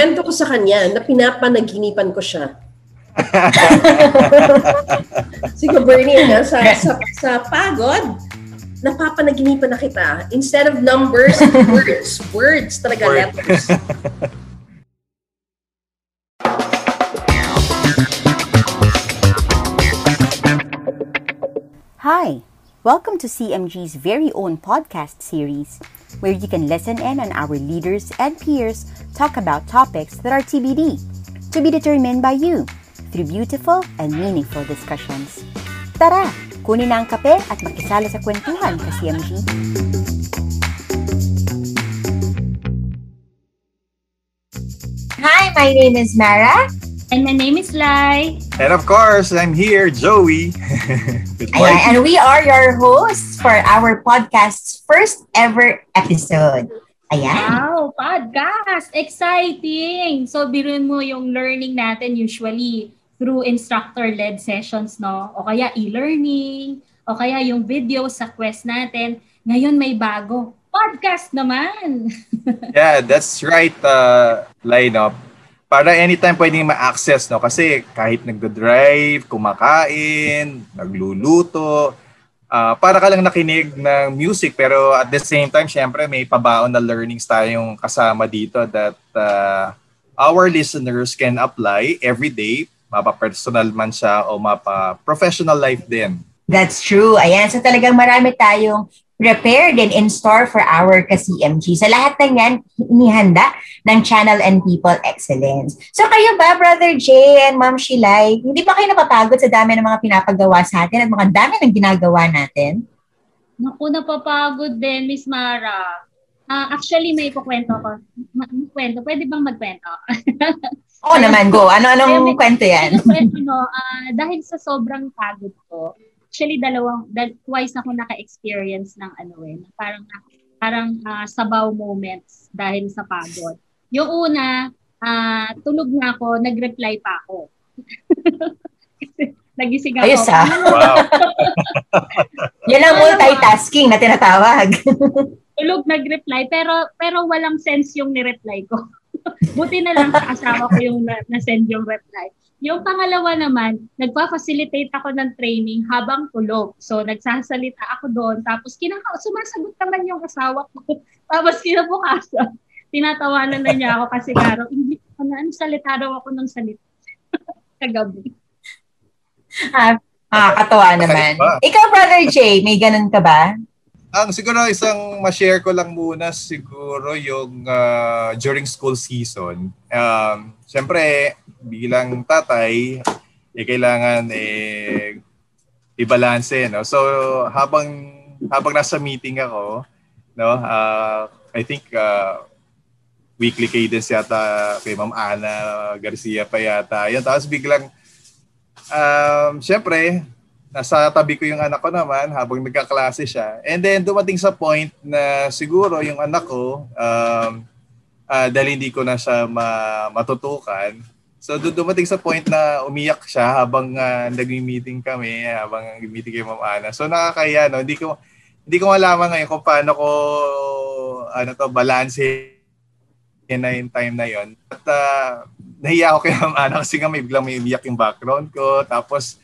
kwento ko sa kanya na pinapanaginipan ko siya. Sige, Bernie, na, sa, sa, sa pagod, napapanaginipan na kita. Instead of numbers, words. Words talaga, Word. letters. Hi, welcome to CMG's very own podcast series, where you can listen in on our leaders and peers talk about topics that are TBD, to be determined by you, through beautiful and meaningful discussions. Tara, kunin na ang kape at makisala sa kwentuhan ka CMG. Hi, my name is Mara. And my name is Lai. And of course, I'm here, Joey. Ayan, and we are your hosts for our podcast's first ever episode. Ayan. Wow, podcast! Exciting! So, biruin mo yung learning natin usually through instructor-led sessions, no? O kaya e-learning, o kaya yung video sa quest natin. Ngayon may bago. Podcast naman! Yeah, that's right, uh, lineup. Para anytime pwedeng ma-access, no? Kasi kahit nagdo-drive, kumakain, nagluluto, ah, para ka lang nakinig ng music pero at the same time, syempre may pabaon na learnings tayong kasama dito that uh, our listeners can apply every day, mapa-personal man siya o mapa-professional life din. That's true. Ayan. So talagang marami tayong prepared and in store for our ka-CMG. Sa lahat ng yan, inihanda ng Channel and People Excellence. So kayo ba, Brother Jay and Ma'am Shilay, hindi ba kayo napapagod sa dami ng mga pinapagawa sa atin at mga dami ng ginagawa natin? Naku, napapagod din, Miss Mara. Ah, actually, may kukwento ko. Ma- kwento. Pwede bang magkwento? Oo naman, go. Ano-anong kwento yan? Kwento, no? Ah, dahil sa sobrang pagod ko, actually dalawang dal, twice ako naka-experience ng ano eh, na parang parang ah, sabaw moments dahil sa pagod. Yung una, ah, tulog na ako, nag-reply pa ako. Nagising ako. Ayos, ah. Wow. Yan ang multitasking na tinatawag. tulog nag-reply pero pero walang sense yung ni-reply ko. Buti na lang sa asawa ko yung na- na-send yung reply. Yung pangalawa naman, nagpa-facilitate ako ng training habang tulog. So, nagsasalita ako doon. Tapos, kinaka- sumasagot naman yung asawa ko. Tapos, kinabukasan, tinatawanan na niya ako kasi karo, hindi ko na, ano, salita daw ako ng salita. Kagabi. ah, katawa naman. Ikaw, Brother Jay, may ganun ka ba? Ang siguro isang ma-share ko lang muna siguro yung ah, during school season. Um, Siyempre, bilang tatay, eh, kailangan eh, i-balance. No? So, habang habang nasa meeting ako, no, ah, I think ah, weekly cadence yata kay Ma'am Ana Garcia pa yata. Yun, tapos biglang, um, syempre, nasa tabi ko yung anak ko naman habang nagkaklase siya. And then dumating sa point na siguro yung anak ko, um, ah, dahil hindi ko na siya ma- matutukan, so doon dumating sa point na umiyak siya habang uh, nagmi-meeting kami, habang meeting kay Ma'am Ana. So nakakaya, no? Hindi ko, hindi ko malaman ngayon kung paano ko, ano to, balance na yung time na yon. At ah, nahiya ako kay Ma'am Ana kasi nga may biglang may umiyak yung background ko. Tapos,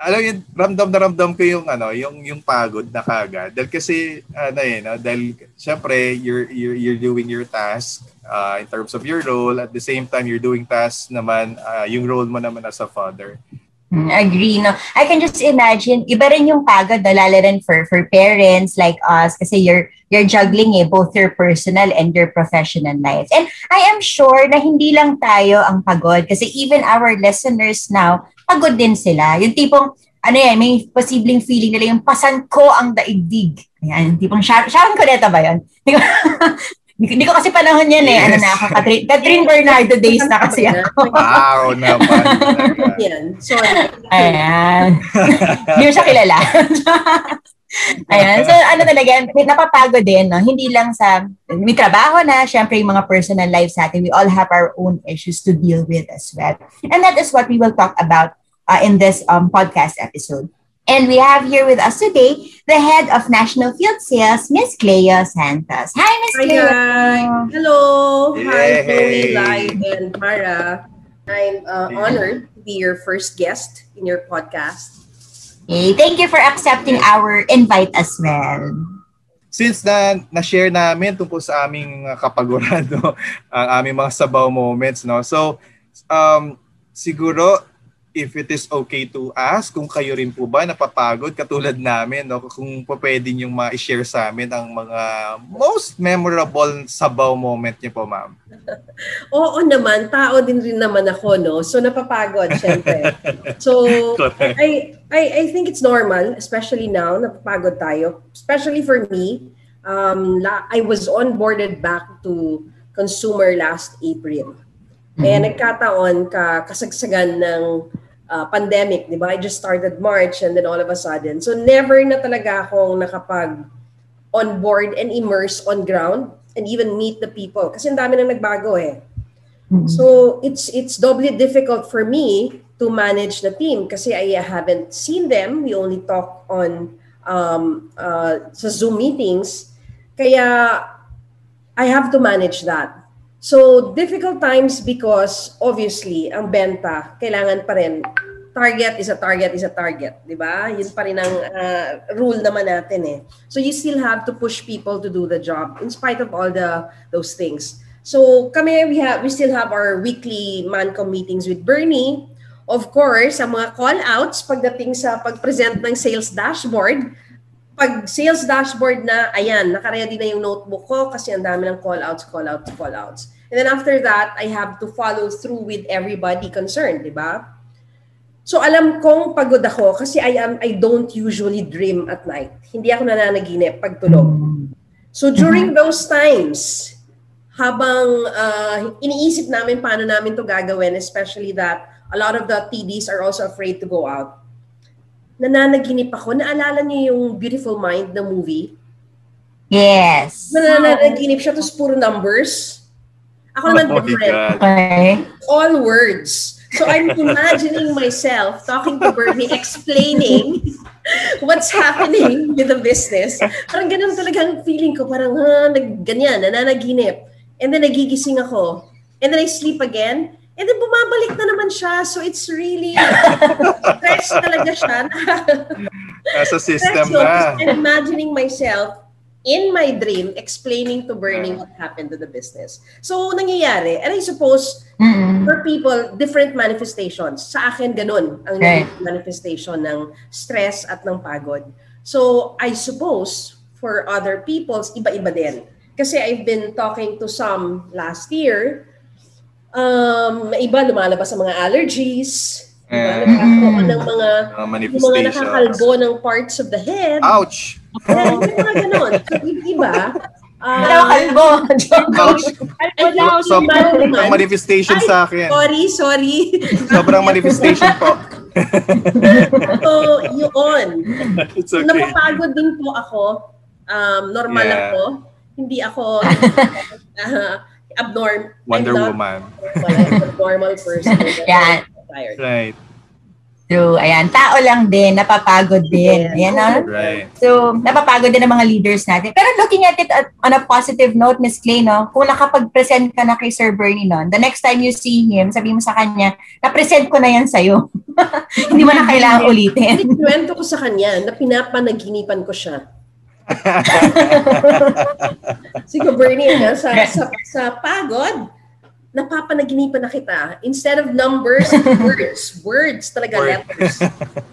alam yun, ramdam na ramdam ko yung ano, yung yung pagod na kagad. Dahil kasi ano eh, no? dahil syempre you're you're you're doing your task uh, in terms of your role at the same time you're doing tasks naman uh, yung role mo naman as a father. Agree, no? I can just imagine, iba rin yung pagod, no? lalo rin for, for parents like us, kasi you're, you're juggling eh, both your personal and your professional lives. And I am sure na hindi lang tayo ang pagod, kasi even our listeners now, pagod din sila. Yung tipong, ano yan, may posibleng feeling nila yung pasan ko ang daigdig. Ayan, tipong, Sharon, Sharon Cuneta ba yun? Hindi ko, kasi panahon yan eh. Ano Yes. na ako, Catherine, Catherine Bernardo days na kasi ako. Wow naman. Yan. Sorry. Ayan. Hindi mo siya kilala. Ayan. So, ano talaga, may napapagod din, no? Hindi lang sa, may trabaho na, syempre yung mga personal lives natin, we all have our own issues to deal with as well. And that is what we will talk about uh, in this um, podcast episode. And we have here with us today the head of National Field Sales, Miss Cleo Santos. Hi, Miss Hi, Cleo. guys. Hello. Hi, Yay. Chloe, Lai, and Mara. I'm uh, honored to be your first guest in your podcast. Hey, thank you for accepting our invite as well. Since na na-share namin tungkol sa aming uh, kapaguran, no, ang aming mga sabaw moments, no. So, um, siguro if it is okay to ask kung kayo rin po ba napapagod katulad namin, no, kung po pwede niyong ma-share sa amin ang mga most memorable sabaw moment niyo po, ma'am. Oo naman, tao din rin naman ako, no? So, napapagod, syempre. So, I, I, I think it's normal, especially now, napapagod tayo. Especially for me, um, I was onboarded back to consumer last April. Eh, nagkataon ka kasagsagan ng uh, pandemic, di ba? I just started March and then all of a sudden. So never na talaga akong nakapag on board and immerse on ground and even meet the people kasi ang dami nang nagbago eh. So it's it's doubly difficult for me to manage the team kasi I haven't seen them. We only talk on um, uh, sa Zoom meetings. Kaya I have to manage that. So, difficult times because obviously, ang benta, kailangan pa rin, target is a target is a target, di ba? Yun pa rin ang uh, rule naman natin eh. So, you still have to push people to do the job in spite of all the those things. So, kami, we, have, we still have our weekly MANCOM meetings with Bernie. Of course, ang mga call-outs pagdating sa pag-present ng sales dashboard, pag sales dashboard na, ayan, nakaready na yung notebook ko kasi ang dami ng call-outs, call-outs, call-outs. And then after that, I have to follow through with everybody concerned, di ba? So alam kong pagod ako kasi I am I don't usually dream at night. Hindi ako nananaginip pag tulog. So during those times, habang uh, iniisip namin paano namin to gagawin, especially that a lot of the TDs are also afraid to go out nananaginip ako. Naalala niyo yung Beautiful Mind na movie? Yes. Nananaginip siya, tapos puro numbers. Ako naman Oh different. Okay. All words. So I'm imagining myself talking to Bernie, explaining what's happening with the business. Parang ganun talagang feeling ko. Parang, ha, nag, ganyan, nananaginip. And then nagigising ako. And then I sleep again. And then bumabalik na naman siya. So it's really stress talaga siya. Nasa system so, na. I'm imagining myself in my dream explaining to Bernie what happened to the business. So nangyayari. And I suppose Mm-mm. for people, different manifestations. Sa akin, ganun ang Right. manifestation ng stress at ng pagod. So, I suppose, for other people's, iba-iba din. Kasi I've been talking to some last year, um, iba lumalabas sa mga allergies, Mm. iba nagkakaroon ng mga, Mga yung mga nakakalbo ng parts of the head. Ouch! Yan, yung mga ganun. So, yung iba, Hello, kalbo. Ako So, sobrang manifestation sa akin. sorry, sorry. Sobrang manifestation po. so, yun. It's okay. Napapagod din po ako. Um, normal Yeah. ako. Hindi ako uh, abnorm. Wonder I'm not Woman. normal. I'm a normal person. Yan. Tired. Right. True. Ayan. Tao lang din. Napapagod din. Yeah. Ayan, no? Right. So, napapagod din ang mga leaders natin. Pero looking at it at, on a positive note, Miss Clay, no? Kung nakapag-present ka na kay Sir Bernie noon, the next time you see him, sabi mo sa kanya, na-present ko na yan sa'yo. Hindi mo na kailangan ulitin. Kwento ko sa kanya na pinapanaginipan ko siya. Sige, Bernie, na, sa, sa, sa pagod, napapanaginipan na kita. Instead of numbers, words. Words talaga, Word. letters.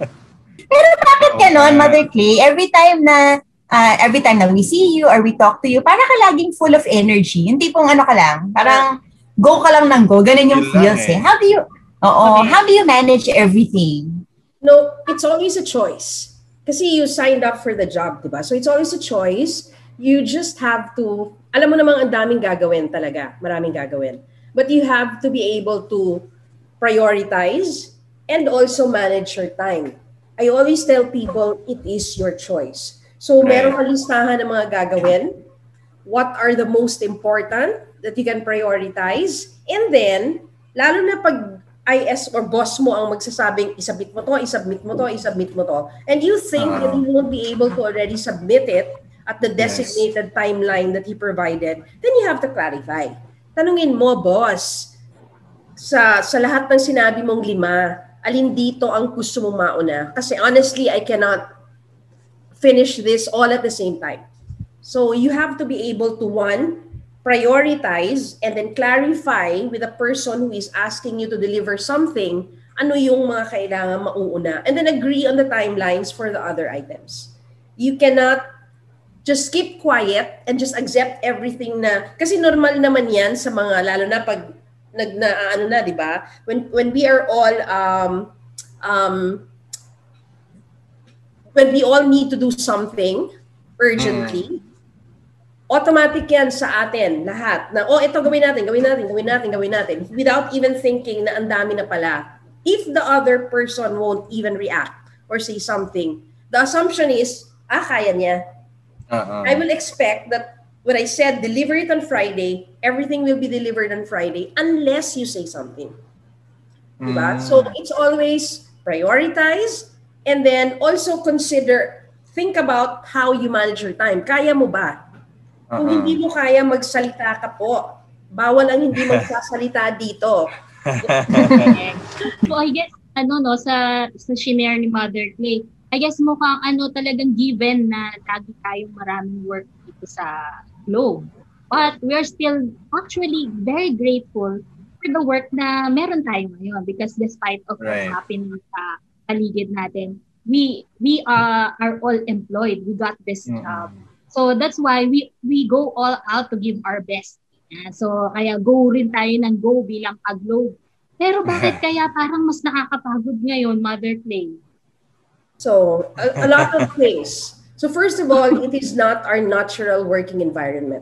Bakit ganon, Mother Clay? Every time na ah, every time na we see you or we talk to you, para ka laging full of energy. Yung tipong ano ka lang, parang go ka lang ng go. Ganun yung feels eh. eh. How do you, oo, how do you manage everything? No, it's always a choice. Kasi you signed up for the job, diba? So it's always a choice. You just have to, alam mo namang ang daming gagawin talaga. Maraming gagawin. But you have to be able to prioritize and also manage your time. I always tell people, it is your choice. So meron ka listahan ng mga gagawin. What are the most important that you can prioritize? And then, lalo na pag IS or boss mo ang magsasabing isubmit mo to, isubmit mo to, isubmit mo to. And you think uh, that you won't be able to already submit it at the designated yes. timeline that he provided, then you have to clarify. Tanungin mo, boss, sa, sa lahat ng sinabi mong lima, alin dito ang gusto mong mauna? Kasi honestly, I cannot finish this all at the same time. So you have to be able to, one, prioritize and then clarify with the person who is asking you to deliver something, ano yung mga kailangan mauuna. And then agree on the timelines for the other items. You cannot just keep quiet and just accept everything na kasi normal naman 'yan sa mga lalo na pag nag na ano na 'di ba when when we are all um um when we all need to do something urgently mm automatic yan sa atin lahat na oh ito gawin natin gawin natin gawin natin gawin natin without even thinking na ang dami na pala. If the other person won't even react or say something the assumption is ah kaya niya. Uh-uh. I will expect that when I said deliver it on Friday everything will be delivered on Friday unless you say something. Mm. diba so it's always prioritize and then also consider think about how you manage your time. Kaya mo ba kung uh-huh. hindi mo kaya magsalita ka po, bawal ang hindi magsasalita dito. so I guess ano no sa sa shinare ni Mother Clay, I guess mukhang ano talagang given na lagi tayong maraming work dito sa Globe. But we are still actually very grateful for the work na meron tayo ngayon because despite of right. what's happening sa paligid natin, we we uh, are all employed. We got this mm-hmm. So that's why we we go all out to give our best. Uh, so kaya go rin tayo ng go bilang pag-globe. Pero bakit kaya parang mas nakakapagod ngayon, Mother Clay? So, a, a lot of things. So first of all, it is not our natural working environment.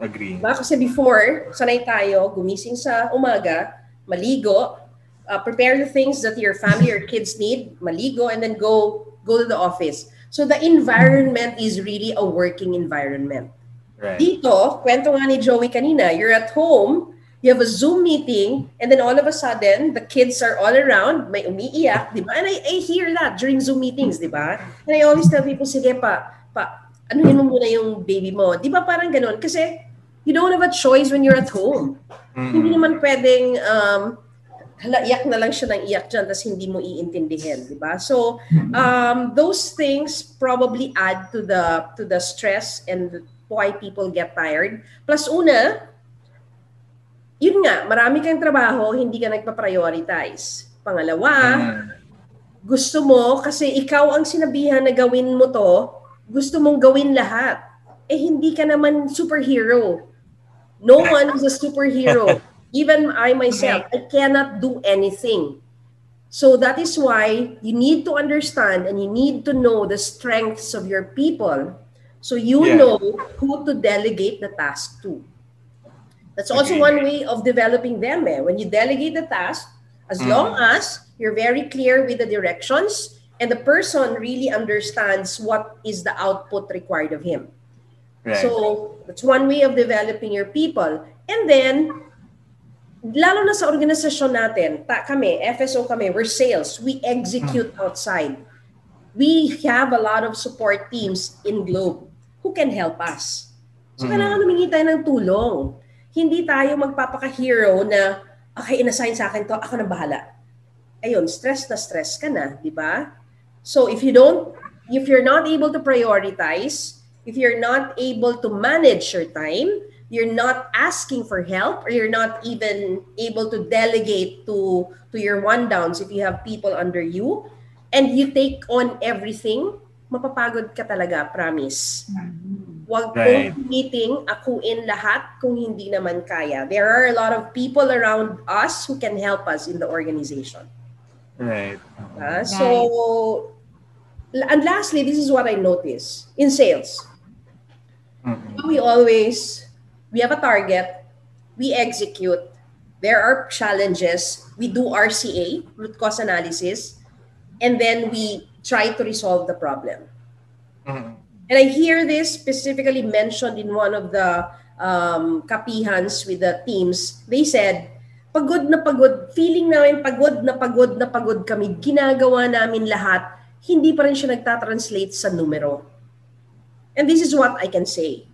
Agree. Diba? Kasi before, sanay tayo, gumising sa umaga, maligo, uh, prepare the things that your family or kids need, maligo, and then go go to the office. So the environment is really a working environment. Right. Dito, kwento nga ni Joey kanina, you're at home, you have a Zoom meeting, and then all of a sudden, the kids are all around, may umiiyak, di ba? And I, I hear that during Zoom meetings, di ba? And I always tell people, sige pa, pa, ano yun mo muna yung baby mo. Di ba parang ganun? Kasi you don't have a choice when you're at home. Mm-hmm. Hindi naman pwedeng um, hala, iyak na lang siya ng iyak dyan, tapos hindi mo iintindihin, di ba? So, um, those things probably add to the to the stress and why people get tired. Plus, una, yun nga, marami kang trabaho, hindi ka nagpa-prioritize. Pangalawa, gusto mo, kasi ikaw ang sinabihan na gawin mo to, gusto mong gawin lahat. Eh, hindi ka naman superhero. No one is a superhero. Even I myself, I cannot do anything. So that is why you need to understand and you need to know the strengths of your people so you yeah. know who to delegate the task to. That's also okay. one way of developing them. Eh? When you delegate the task, as mm. long as you're very clear with the directions and the person really understands what is the output required of him. Right. So that's one way of developing your people. And then lalo na sa organisasyon natin, ta, kami, FSO kami, we're sales, we execute hmm. outside. We have a lot of support teams in Globe who can help us. So, mm-hmm. kailangan humingi tayo ng tulong. Hindi tayo magpapaka-hero na, okay, inassign sa akin to, ako na bahala. Ayun, stress na stress ka na, di ba? So, if you don't, if you're not able to prioritize, if you're not able to manage your time, you're not asking for help or you're not even able to delegate to to your one downs if you have people under you and you take on everything mapapagod ka talaga promise Huwag right. kong meeting akuin lahat kung hindi naman kaya. There are a lot of people around us who can help us in the organization. Right. Uh, so, and lastly, this is what I notice in sales. Mm-hmm. We always we have a target, we execute, there are challenges, we do RCA, root cause analysis, and then we try to resolve the problem. Mm-hmm. And I hear this specifically mentioned in one of the um, kapihans with the teams. They said, pagod na pagod, feeling namin pagod na pagod na pagod kami, ginagawa namin lahat, hindi pa rin siya nagtatranslate sa numero. And this is what I can say.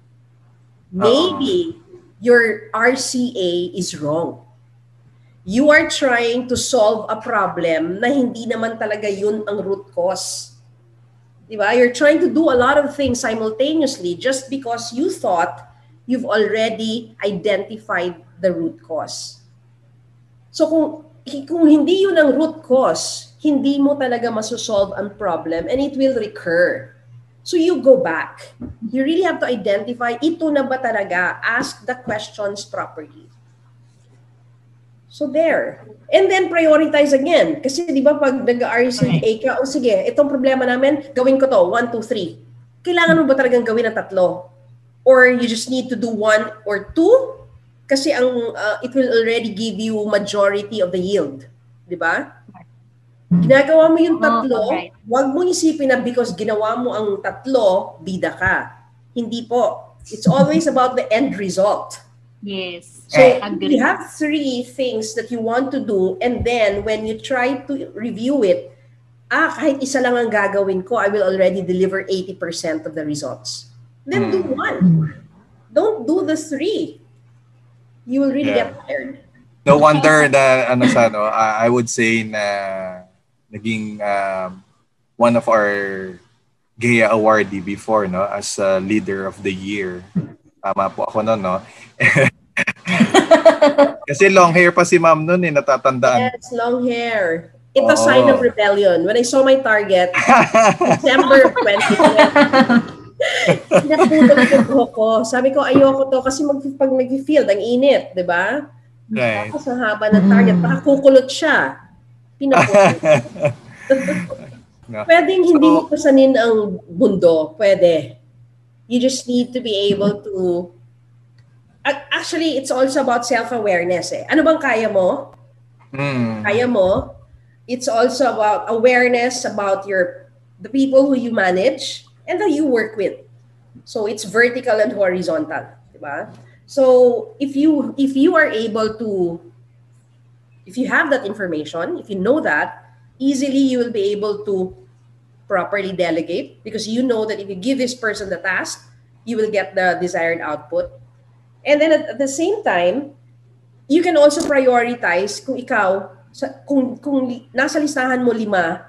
Maybe your RCA is wrong. You are trying to solve a problem na hindi naman talaga yun ang root cause. Diba? You're trying to do a lot of things simultaneously just because you thought you've already identified the root cause. So kung kung hindi yun ang root cause, hindi mo talaga masosolve ang problem and it will recur. So you go back. You really have to identify, ito na ba talaga? Ask the questions properly. So there. And then prioritize again. Kasi di ba pag nag-RCA ka, o oh, sige, itong problema namin, gawin ko to, 1, 2, 3. Kailangan mo ba talagang gawin ang tatlo? Or you just need to do one or two? kasi ang uh, it will already give you majority of the yield, 'di ba? Ginagawa mo yung tatlo, oh, right. wag mong isipin na because ginawa mo ang tatlo, bida ka. Hindi po. It's always about the end result. Yes. So you have three things that you want to do and then when you try to review it, ah, kahit isa lang ang gagawin ko, I will already deliver 80% of the results. Then do hmm. one. Don't do the three you will really yeah. get tired. No wonder na ano sa no, uh, I would say na naging um, one of our Gaya awardee before no as a leader of the year. Tama po ako noon no. Kasi long hair pa si ma'am noon eh, natatandaan. Yes, long hair. It's a sign of rebellion. When I saw my target, December 2020, Napulog yung buhok ko. Sabi ko, ayoko to kasi mag, pag nag-field, ang init, di ba? Right. Tapos ang haba ng target, baka kukulot siya. Pinapulot. no. Pwedeng hindi so, mo pasanin ang bundo. Pwede. You just need to be able to Actually, it's also about self-awareness eh. Ano bang kaya mo? Mm. Kaya mo? It's also about awareness about your the people who you manage and that you work with. So it's vertical and horizontal, diba? So if you if you are able to if you have that information, if you know that, easily you will be able to properly delegate because you know that if you give this person the task, you will get the desired output. And then at, the same time, you can also prioritize kung ikaw, kung, kung nasa listahan mo lima,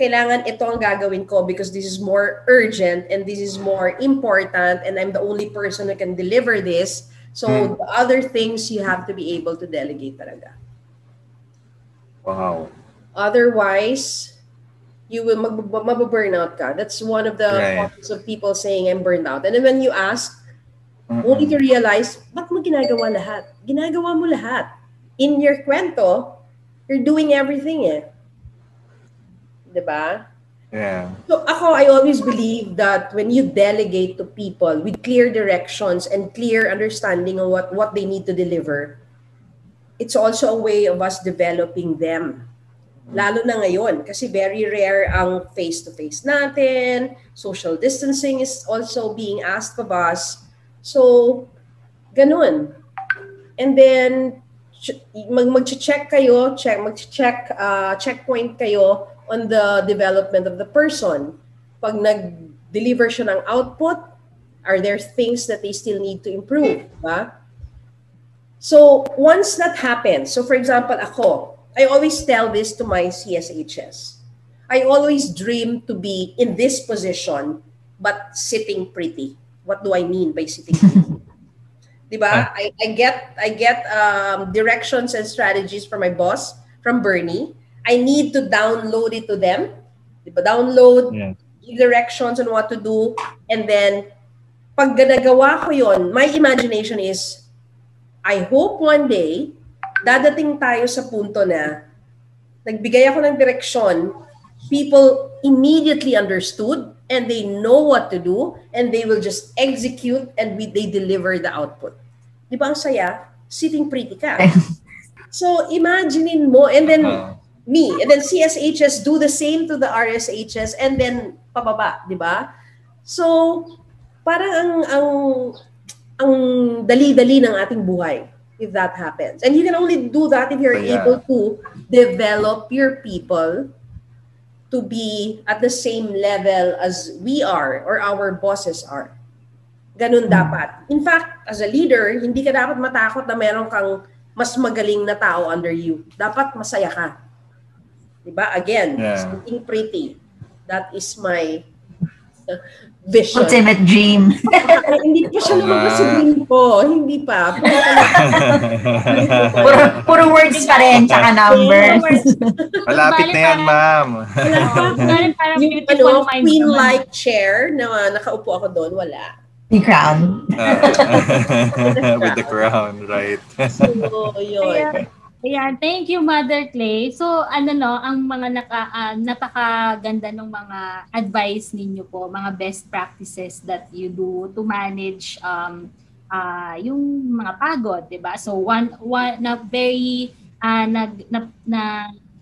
kailangan ito ang gagawin ko because this is more urgent and this is more important and I'm the only person who can deliver this. So hmm. the other things you have to be able to delegate talaga. Wow. Otherwise, you will mag mababurnout ka. That's one of the right. of people saying I'm burned out. And then when you ask, Mm-mm. only to realize, ba't mo ginagawa lahat? Ginagawa mo lahat. In your kwento, you're doing everything eh. 'di ba? Yeah. So ako, I always believe that when you delegate to people with clear directions and clear understanding of what, what they need to deliver, it's also a way of us developing them. Lalo na ngayon, kasi very rare ang face-to-face natin, social distancing is also being asked of us. So, ganun. And then, mag mag-check kayo, check mag-check uh, checkpoint kayo on the development of the person. Pag nag-deliver siya ng output, are there things that they still need to improve? Ba? So, once that happens, so for example, ako, I always tell this to my CSHS. I always dream to be in this position, but sitting pretty. What do I mean by sitting pretty? diba? I, I get I get um, directions and strategies from my boss, from Bernie. I need to download it to them. Diba? Download, yeah. directions on what to do. And then, pag ginagawa ko yon, my imagination is, I hope one day, dadating tayo sa punto na, nagbigay ako ng direksyon, people immediately understood and they know what to do and they will just execute and we, they deliver the output. Di ba ang saya? Sitting pretty ka. so, imaginein mo and then uh-huh me. And then CSHS do the same to the RSHS and then pababa, di ba? So, parang ang, ang, ang dali-dali ng ating buhay. if that happens. And you can only do that if you're Yeah. able to develop your people to be at the same level as we are or our bosses are. Ganun dapat. In fact, as a leader, hindi ka dapat matakot na meron kang mas magaling na tao under you. Dapat masaya ka. Diba? Again, Yeah. something pretty. That is my vision. Ultimate dream. Ay, hindi pa siya lumabas sa dream ko. Hindi pa. puro, puro words pa rin, tsaka numbers. Malapit na yan, ma'am. Yung ano, queen-like chair na nakaupo ako doon, wala. The crown. With the crown, right? So, yun. Ayan. Ayan, thank you Mother Clay. So ano no, ang mga naka ah, napakaganda ng mga advice ninyo po, mga best practices that you do to manage um ah yung mga pagod, 'di ba? So one one na very ah, nag na, na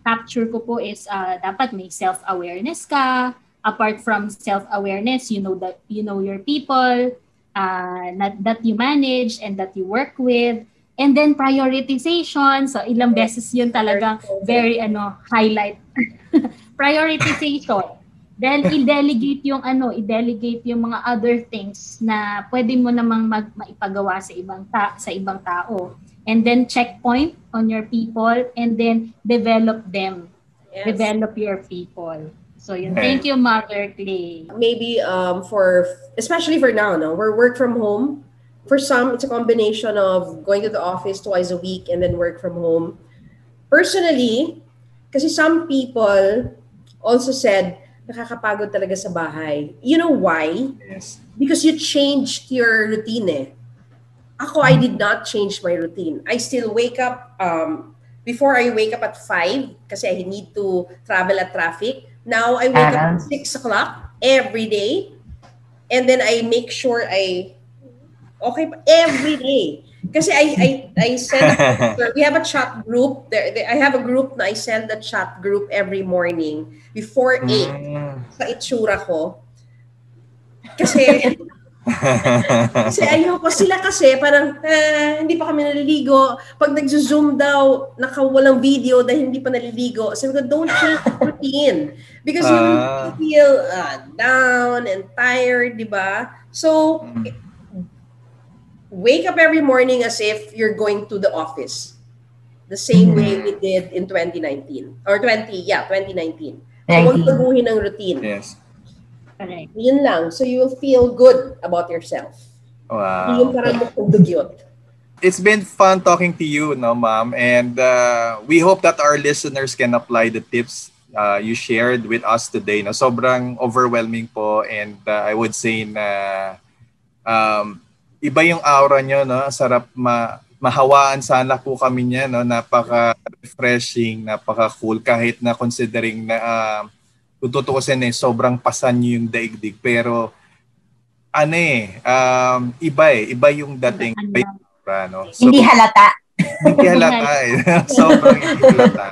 capture ko po is ah, dapat may self-awareness ka. Apart from self-awareness, you know that you know your people, uh, that, that you manage and that you work with. And then prioritization. So ilang beses yun talagang very ano highlight prioritization. Then i-delegate yung ano, i-delegate yung mga other things na pwede mo namang mag maipagawa sa ibang ta sa ibang tao. And then checkpoint on your people and then develop them. Yes. Develop your people. So yun. Thank you Mother Clay. Maybe um, for, especially for now, no, we're work from home. For some, it's a combination of going to the office twice a week and then work from home. Personally, kasi some people also said, nakakapagod talaga sa bahay. You know why? Yes. Because you changed your routine eh. Ako, I did not change my routine. I still wake up, um, before I wake up at 5 kasi I need to travel at traffic. Now I wake up at 6 o'clock every day. And then I make sure I, okay, every day. Kasi I, I, I send, we have a chat group. There, there- I have a group na I send the chat group every morning before 8 Mm. sa itsura ko. Kasi, kasi ayoko sila kasi parang eh, hindi pa kami naliligo. Pag nagzo-zoom daw, nakawalang video dahil hindi pa naliligo. Sabi ko, don't change the routine. Because you Ah. feel uh, down and tired, di ba? So, wake up every morning as if you're going to the office. The same way we did in 2019. Or 20, yeah, 2019. So, huwag baguhin ang routine. yes. Correct. Yun lang. So you will feel good about yourself. Wow. parang dugyot. It's been fun talking to you, no, ma'am. And uh, we hope that our listeners can apply the tips uh, you shared with us today. No? Sobrang overwhelming po. And uh, I would say na um, iba yung aura nyo. No? Sarap ma mahawaan sana po kami niya. No? Napaka-refreshing, napaka-cool. Kahit na considering na uh, kung tutuusin eh, sobrang pasan nyo yung daigdig. Pero ano eh, um, iba eh. Iba yung dating. Iba yung aura, no? So, Hindi halata. hindi halata eh. Sobrang hindi halata.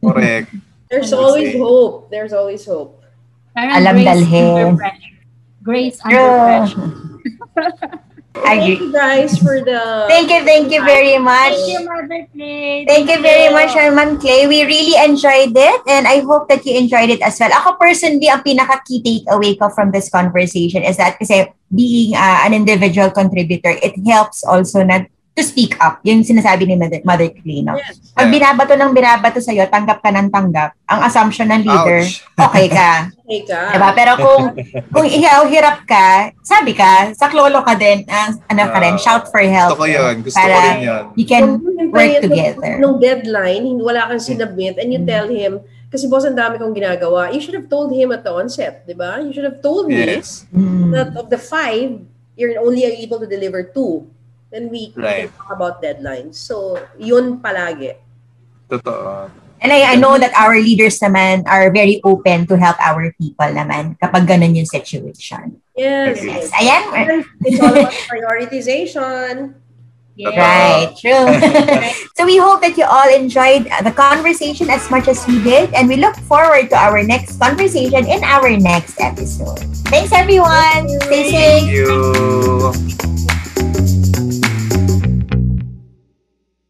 Correct. There's would always say. hope. There's always hope. Parang Alam grace dalhin. under pressure. Grace under pressure. I Thank you guys for the... Thank you, thank you very much. Thank you, Mother Clay. Thank you very much, Herman Clay. We really enjoyed it and I hope that you enjoyed it as well. Ako personally, ang pinaka-key takeaway ko from this conversation is that kasi being uh, an individual contributor, it helps also na to speak up. Yung sinasabi ni Mother, Mother Clay, no? Yes. Pag binabato ng binabato sa'yo, tanggap ka ng tanggap. Ang assumption ng leader, Ouch. okay ka. Okay ka. Diba? Pero kung kung ihaw hirap ka, sabi ka, sa klolo ka din, ah, ano ka rin, Ah, shout for help. Gusto ko yun. Gusto ko Para rin yun. You can hintayin work nung- together. Nung deadline, hindi wala kang sinubmit and you tell him, kasi boss, ang dami kong ginagawa. You should have told him at the onset, di ba? You should have told me Yes. Mm. that of the five, you're only able to deliver two. Then we, we Right. can talk about deadlines. So, yun palagi. Totoo. And I, I know that our leaders naman are very open to help our people naman kapag ganun yung situation. Yes. Okay. Yes. Ayan. It's all about prioritization. Yeah. Right, true. so we hope that you all enjoyed the conversation as much as we did, and we look forward to our next conversation in our next episode. Thanks, everyone. Stay safe. Thank you.